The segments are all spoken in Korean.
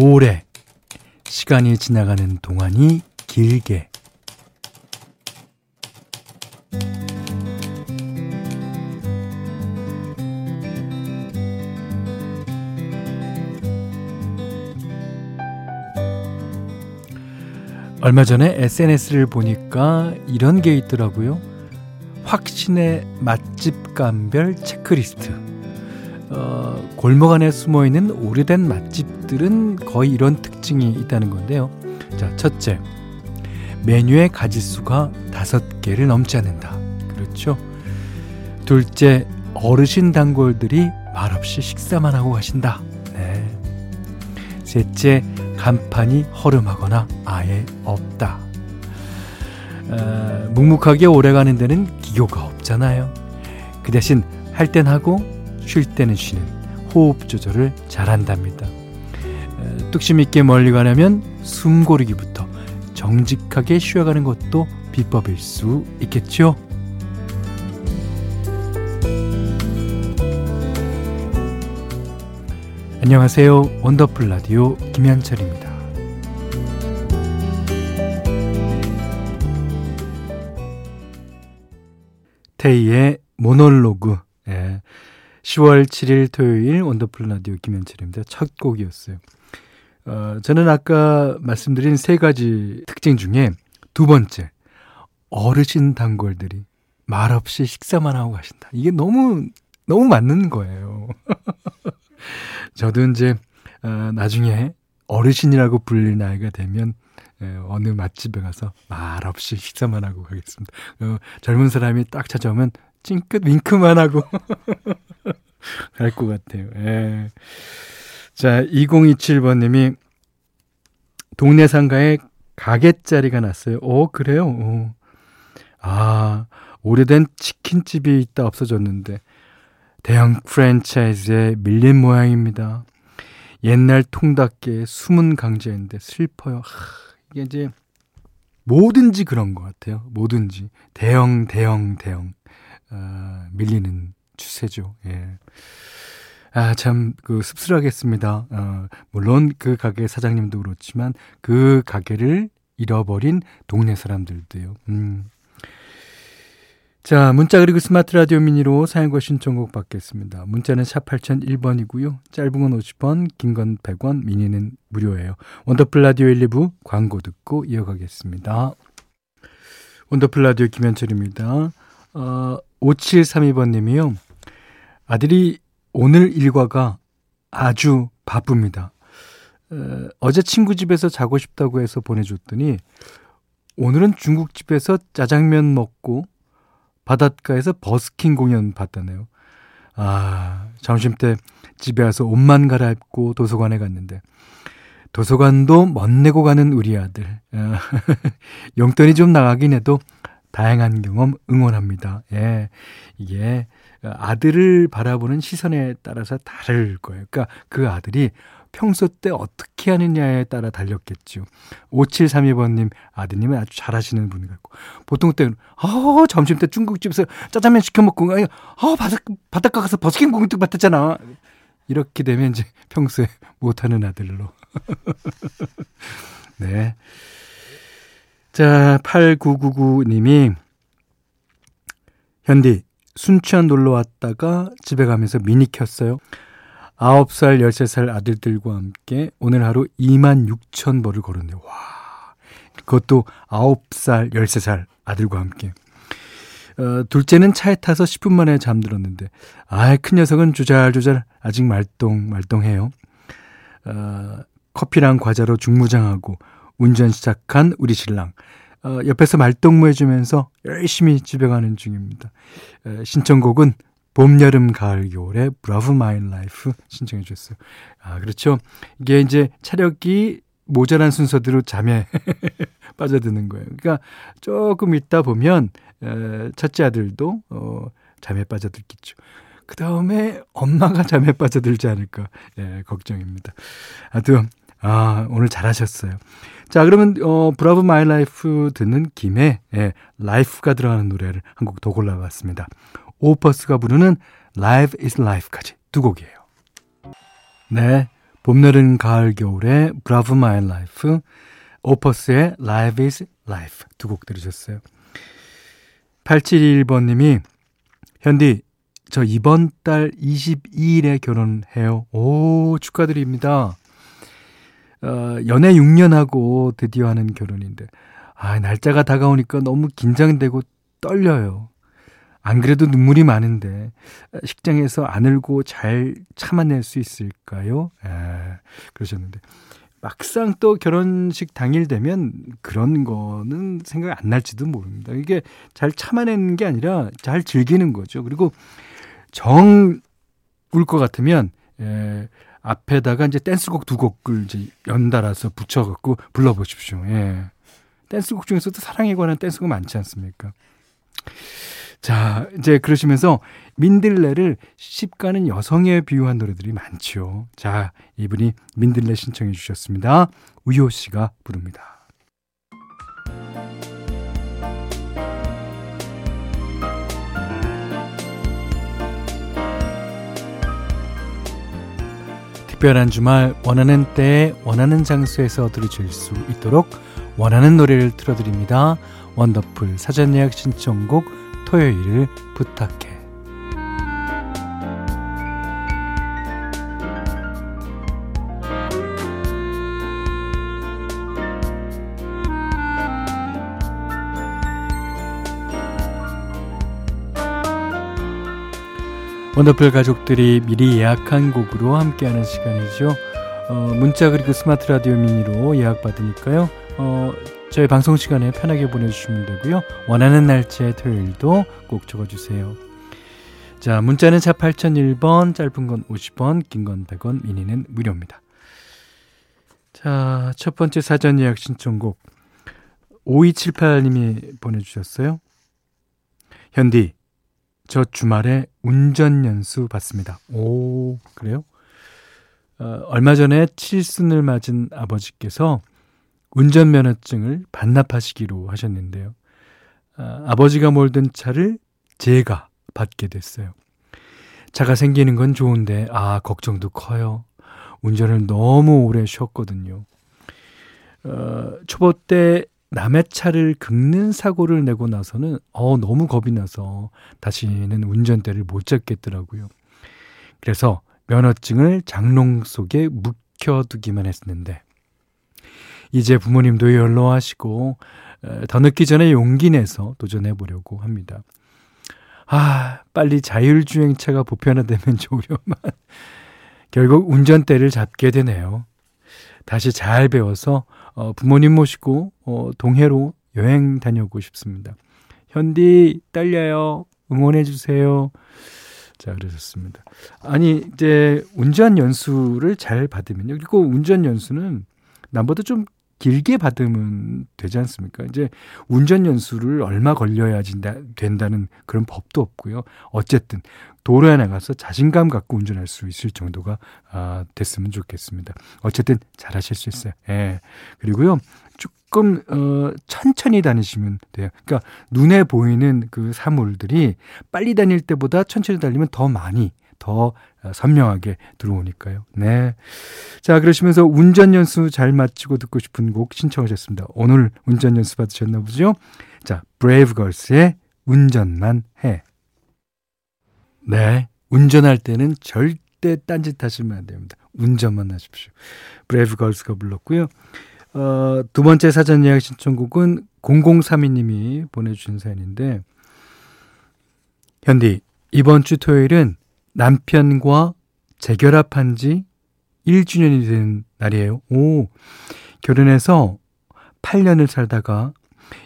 오래 시간이 지나가는 동안이 길게 얼마 전에 SNS를 보니까 이런 게 있더라고요. 확신의 맛집 감별 체크리스트. 어, 골목 안에 숨어 있는 오래된 맛집들은 거의 이런 특징이 있다는 건데요. 자, 첫째. 메뉴의 가짓수가 다섯 개를 넘지 않는다. 그렇죠. 둘째, 어르신 단골들이 말없이 식사만 하고 가신다. 네. 셋째, 간판이 허름하거나 아예 없다. 어, 묵묵하게 오래 가는 데는 기교가 없잖아요. 그 대신 할 땐 하고 쉴 때는 쉬는 호흡 조절을 잘한답니다. 어, 뚝심 있게 멀리 가려면 숨 고르기부터 정직하게 쉬어가는 것도 비법일 수 있겠죠. 안녕하세요. 원더풀 라디오 김현철입니다. 테이의 모놀로그. 예. 10월 7일 토요일 원더풀 라디오 김현철입니다. 첫 곡이었어요. 어, 저는 아까 말씀드린 세 가지 특징 중에 두 번째, 어르신 단골들이 말없이 식사만 하고 가신다. 이게 너무, 너무 맞는 거예요. 저도 이제, 어, 나중에 어르신이라고 불릴 나이가 되면, 예, 어느 맛집에 가서 말없이 식사만 하고 가겠습니다. 어, 젊은 사람이 딱 찾아오면 찡긋 윙크만 하고 갈 것 같아요. 예. 자, 2027번님이 동네 상가에 가게자리가 났어요. 어, 그래요? 어. 아, 오래된 치킨집이 있다 없어졌는데 대형 프랜차이즈에 밀린 모양입니다. 옛날 통닭계의 숨은 강자인데 슬퍼요. 하, 이게 이제 뭐든지 그런 것 같아요. 뭐든지 대형, 대형, 대형 어, 밀리는 추세죠. 예. 아, 참, 그, 씁쓸하겠습니다. 어, 물론 그 가게 사장님도 그렇지만 그 가게를 잃어버린 동네 사람들도요. 음. 자, 문자 그리고 스마트 라디오 미니로 사연과 신청곡 받겠습니다. 문자는 샵 8001번이고요. 짧은 건 50원, 긴 건 100원, 미니는 무료예요. 원더풀 라디오 1, 2부 광고 듣고 이어가겠습니다. 원더풀 라디오 김현철입니다. 어, 5732번 님이요. 아들이 오늘 일과가 아주 바쁩니다. 어, 어제 친구 집에서 자고 싶다고 해서 보내줬더니 오늘은 중국집에서 짜장면 먹고 바닷가에서 버스킹 공연 봤다네요. 아, 점심 때 집에 와서 옷만 갈아입고 도서관에 갔는데 도서관도 멋내고 가는 우리 아들. 아, 용돈이 좀 나가긴 해도 다양한 경험 응원합니다. 예. 이게 아들을 바라보는 시선에 따라서 다를 거예요. 그러니까 그 아들이 평소 때 어떻게 하느냐에 따라 달렸겠죠. 5732번님 아드님은 아주 잘하시는 분 같고 보통 때는 아 점심 때 중국집에서 짜장면 시켜 먹고 아 바닷 바닷가 가서 버스킹 공tuk 받았잖아. 이렇게 되면 이제 평소에 못하는 아들로. 네. 자, 8999님이 현디 순천 놀러 왔다가 집에 가면서 미니 켰어요. 9살, 13살 아들들과 함께 오늘 하루 2만 6천 벌을 걸었네요. 와. 그것도 9살, 13살 아들과 함께. 어, 둘째는 차에 타서 10분 만에 잠들었는데, 아, 큰 녀석은 조잘조잘 아직 말똥, 말똥해요. 어, 커피랑 과자로 중무장하고 운전 시작한 우리 신랑. 어, 옆에서 말동무 해주면서 열심히 집에 가는 중입니다. 에, 신청곡은 봄, 여름, 가을, 겨울의 Bravo My Life 신청해 주셨어요. 아, 그렇죠. 이게 이제 체력이 모자란 순서대로 잠에 빠져드는 거예요. 그러니까 조금 있다 보면 에, 첫째 아들도 어, 잠에 빠져들겠죠. 그 다음에 엄마가 잠에 빠져들지 않을까 예, 걱정입니다. 하여튼 아 오늘 잘하셨어요. 자 그러면 어, Bravo My Life 듣는 김에 예, life가 들어가는 노래를 한 곡 더 골라봤습니다. 오퍼스가 부르는 Live is Life까지 두 곡이에요. 네, 봄, 여름, 가을, 겨울의 Bravo My Life, 오퍼스의 Live is Life 두 곡 들으셨어요. 8721번님이 현디 저 이번 달 22일에 결혼해요. 오 축하드립니다. 어, 연애 6년 하고 드디어 하는 결혼인데 아 날짜가 다가오니까 너무 긴장되고 떨려요. 안 그래도 눈물이 많은데 식장에서 안 울고 잘 참아낼 수 있을까요? 에, 그러셨는데 막상 또 결혼식 당일 되면 그런 거는 생각 안 날지도 모릅니다. 이게 잘 참아내는 게 아니라 잘 즐기는 거죠. 그리고 정 울 것 같으면 에, 앞에다가 이제 댄스곡 두 곡을 이제 연달아서 붙여갖고 불러보십시오. 예. 댄스곡 중에서도 사랑에 관한 댄스곡 많지 않습니까? 자, 이제 그러시면서 민들레를 시집가는 여성에 비유한 노래들이 많죠. 자, 이분이 민들레 신청해 주셨습니다. 우효 씨가 부릅니다. 특별한 주말 원하는 때에 원하는 장소에서 들으실 수 있도록 원하는 노래를 틀어드립니다. 원더풀 사전 예약 신청곡 토요일을 부탁해. 원더풀 가족들이 미리 예약한 곡으로 함께하는 시간이죠. 어, 문자 그리고 스마트 라디오 미니로 예약 받으니까요. 어, 저희 방송 시간에 편하게 보내주시면 되고요. 원하는 날짜 토요일도 꼭 적어주세요. 자, 문자는 차 8001번, 짧은 건 50원, 긴 건 100원, 미니는 무료입니다. 자, 첫 번째 사전 예약 신청곡 5278님이 보내주셨어요. 현디, 저 주말에 운전 연수 받습니다. 오, 그래요? 어, 얼마 전에 칠순을 맞은 아버지께서 운전면허증을 반납하시기로 하셨는데요. 아, 아버지가 몰던 차를 제가 받게 됐어요. 차가 생기는 건 좋은데, 아, 걱정도 커요. 운전을 너무 오래 쉬었거든요. 어, 초보 때 남의 차를 긁는 사고를 내고 나서는, 어, 너무 겁이 나서 다시는 운전대를 못 잡겠더라고요. 그래서 면허증을 장롱 속에 묵혀두기만 했는데, 이제 부모님도 연로하시고 더 늦기 전에 용기 내서 도전해 보려고 합니다. 아, 빨리 자율주행차가 보편화되면 좋으려만 결국 운전대를 잡게 되네요. 다시 잘 배워서 어, 부모님 모시고 어, 동해로 여행 다녀오고 싶습니다. 현디 떨려요. 응원해 주세요. 자, 그러셨습니다. 아니, 이제 운전 연수를 잘 받으면요. 그리고 운전 연수는 남보다 좀 길게 받으면 되지 않습니까? 이제 운전 연수를 얼마 걸려야 된다는 그런 법도 없고요. 어쨌든 도로에 나가서 자신감 갖고 운전할 수 있을 정도가 아, 됐으면 좋겠습니다. 어쨌든 잘하실 수 있어요. 예. 그리고요. 조금 어 천천히 다니시면 돼요. 그러니까 눈에 보이는 그 사물들이 빨리 달릴 때보다 천천히 달리면 더 많이 더 선명하게 들어오니까요. 네. 자, 그러시면서 운전 연수 잘 마치고 듣고 싶은 곡 신청하셨습니다. 오늘 운전 연수 받으셨나 보죠? 자, 브레이브 걸스의 운전만 해. 네. 운전할 때는 절대 딴짓 하시면 안 됩니다. 운전만 하십시오. 브레이브 걸스가 불렀고요. 어, 두 번째 사전 예약 신청곡은 0032님이 보내주신 사연인데, 현디, 이번 주 토요일은 남편과 재결합한 지 1주년이 된 날이에요. 오, 결혼해서 8년을 살다가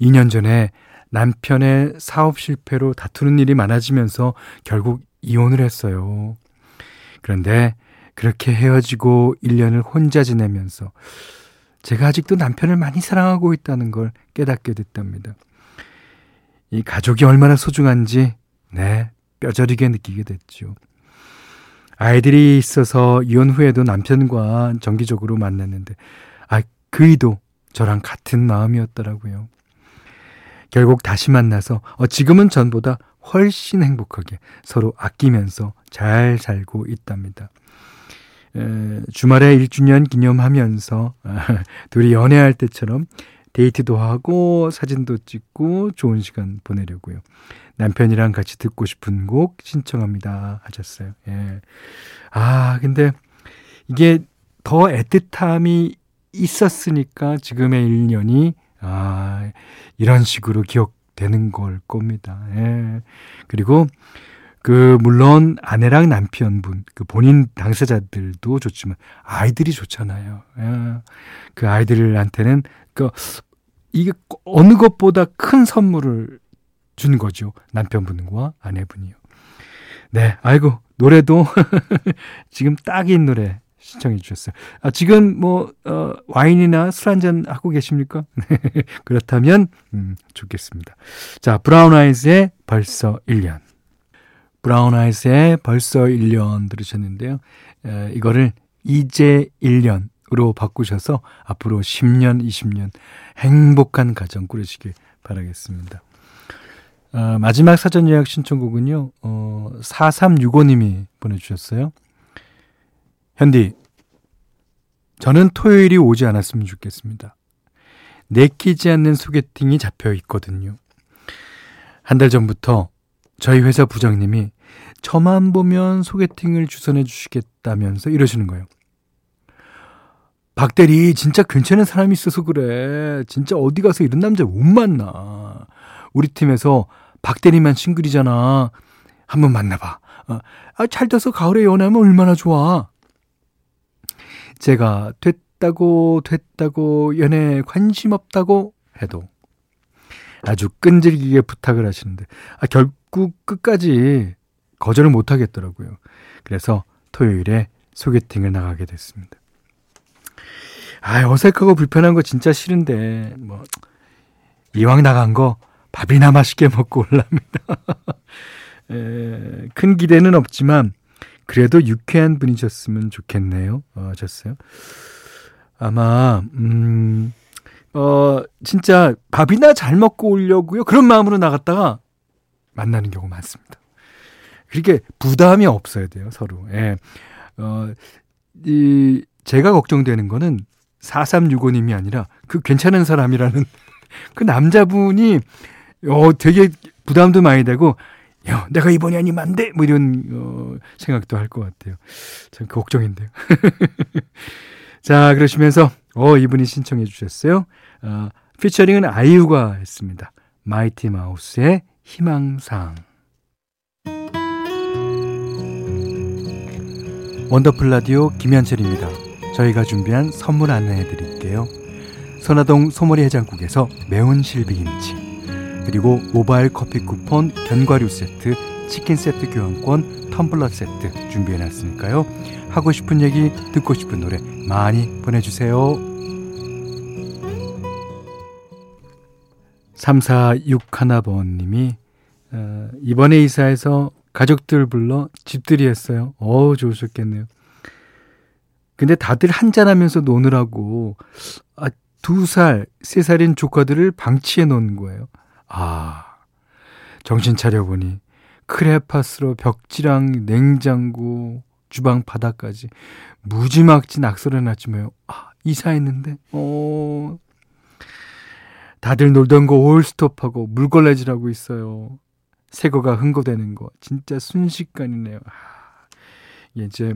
2년 전에 남편의 사업 실패로 다투는 일이 많아지면서 결국 이혼을 했어요. 그런데 그렇게 헤어지고 1년을 혼자 지내면서 제가 아직도 남편을 많이 사랑하고 있다는 걸 깨닫게 됐답니다. 이 가족이 얼마나 소중한지, 네, 뼈저리게 느끼게 됐죠. 아이들이 있어서 이혼 후에도 남편과 정기적으로 만났는데, 아, 그이도 저랑 같은 마음이었더라고요. 결국 다시 만나서, 어, 지금은 전보다 훨씬 행복하게 서로 아끼면서 잘 살고 있답니다. 에, 주말에 1주년 기념하면서 둘이 연애할 때처럼 데이트도 하고 사진도 찍고 좋은 시간 보내려고요. 남편이랑 같이 듣고 싶은 곡 신청합니다 하셨어요. 예. 아, 근데 이게 더 애틋함이 있었으니까 지금의 1년이 아, 이런 식으로 기억되는 걸 겁니다. 예. 그리고 그 물론 아내랑 남편분 그 본인 당사자들도 좋지만 아이들이 좋잖아요. 예. 그 아이들한테는 그 이게 어느 것보다 큰 선물을 준 거죠. 남편분과 아내분이요. 네, 아이고 노래도 지금 딱인 노래 신청해 주셨어요. 아, 지금 뭐 어, 와인이나 술 한잔 하고 계십니까? 그렇다면 음, 좋겠습니다. 자, 브라운 아이즈의 벌써 1년. 브라운 아이즈의 벌써 1년 들으셨는데요. 에, 이거를 이제 1년 으로 바꾸셔서 앞으로 10년, 20년 행복한 가정 꾸리시길 바라겠습니다. 어, 마지막 사전 예약 신청곡은요, 어, 4365님이 보내주셨어요. 현디, 저는 토요일이 오지 않았으면 좋겠습니다. 내키지 않는 소개팅이 잡혀 있거든요. 한 달 전부터 저희 회사 부장님이 저만 보면 소개팅을 주선해 주시겠다면서 이러시는 거예요. 박대리 진짜 괜찮은 사람이 있어서 그래. 진짜 어디 가서 이런 남자 못 만나. 우리 팀에서 박대리만 싱글이잖아. 한번 만나봐. 어, 아, 잘 돼서 가을에 연애하면 얼마나 좋아. 제가 됐다고 됐다고 연애에 관심 없다고 해도 아주 끈질기게 부탁을 하시는데 아, 결국 끝까지 거절을 못 하겠더라고요. 그래서 토요일에 소개팅을 나가게 됐습니다. 아, 어색하고 불편한 거 진짜 싫은데, 뭐, 이왕 나간 거 밥이나 맛있게 먹고 올랍니다. 에, 큰 기대는 없지만, 그래도 유쾌한 분이셨으면 좋겠네요. 어, 하셨어요. 아마, 음, 어, 진짜 밥이나 잘 먹고 오려고요. 그런 마음으로 나갔다가 만나는 경우 많습니다. 그렇게 부담이 없어야 돼요, 서로. 예. 어, 이, 제가 걱정되는 거는 4365님이 아니라 그 괜찮은 사람이라는 그 남자분이 어 되게 부담도 많이 되고 야, 내가 이번이 아니면 안 돼! 뭐 이런, 어, 생각도 할 것 같아요. 참, 걱정인데요. 자, 그러시면서, 어, 이분이 신청해 주셨어요. 어, 피처링은 아이유가 했습니다. 마이티 마우스의 희망상. 원더풀 라디오 김현철입니다. 저희가 준비한 선물 안내해 드릴게요. 선화동 소머리 해장국에서 매운 실비김치 그리고 모바일 커피 쿠폰 견과류 세트 치킨 세트 교환권 텀블러 세트 준비해 놨으니까요. 하고 싶은 얘기 듣고 싶은 노래 많이 보내주세요. 3461번님이 어, 이번에 이사해서 가족들 불러 집들이 했어요. 어우 좋으셨겠네요. 근데 다들 한잔하면서 노느라고 아, 두 살, 세 살인 조카들을 방치해 놓은 거예요. 아, 정신 차려보니 크레파스로 벽지랑 냉장고, 주방 바닥까지 무지막지 낙서를 해놨지만 아, 이사했는데, 어, 다들 놀던 거 올스톱하고 물걸레질하고 있어요. 새거가 흥거되는 거. 진짜 순식간이네요. 아, 이제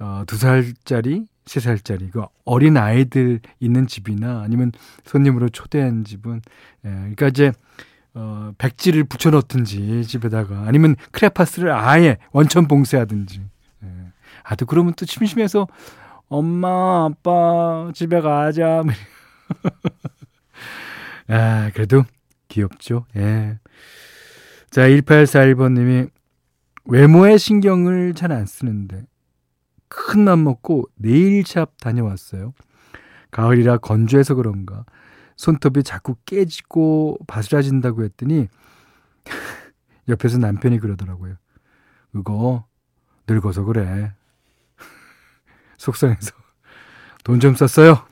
어, 두 살짜리, 세 살짜리, 그 어린 아이들 있는 집이나 아니면 손님으로 초대한 집은, 예, 그러니까 이제, 어, 백지를 붙여놓든지 집에다가 아니면 크레파스를 아예 원천 봉쇄하든지. 예. 아, 또 그러면 또 심심해서 엄마, 아빠 집에 가자. 아, 그래도 귀엽죠. 예. 자, 1841번님이 외모에 신경을 잘 안 쓰는데 큰 맘 먹고 네일샵 다녀왔어요. 가을이라 건조해서 그런가 손톱이 자꾸 깨지고 바스라진다고 했더니 옆에서 남편이 그러더라고요. 그거 늙어서 그래. 속상해서 돈 좀 썼어요.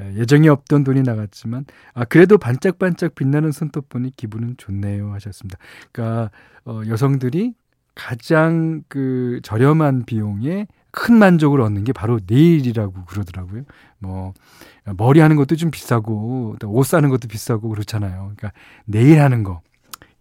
예, 예정이 없던 돈이 나갔지만 아 그래도 반짝반짝 빛나는 손톱 보니 기분은 좋네요 하셨습니다. 그러니까 어, 여성들이 가장 그 저렴한 비용에 큰 만족을 얻는 게 바로 내일이라고 그러더라고요. 뭐 머리 하는 것도 좀 비싸고 옷 사는 것도 비싸고 그렇잖아요. 그러니까 내일 하는 거.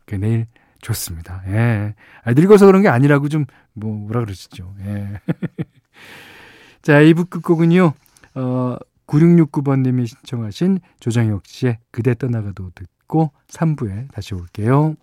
그 내일 좋습니다. 예. 아, 늙어서 그런 게 아니라고 좀, 뭐, 뭐라 그러시죠. 예. 자, 2부 끝곡은요, 어, 9669번님이 신청하신 조정혁 씨의 그대 떠나가도 듣고 3부에 다시 올게요.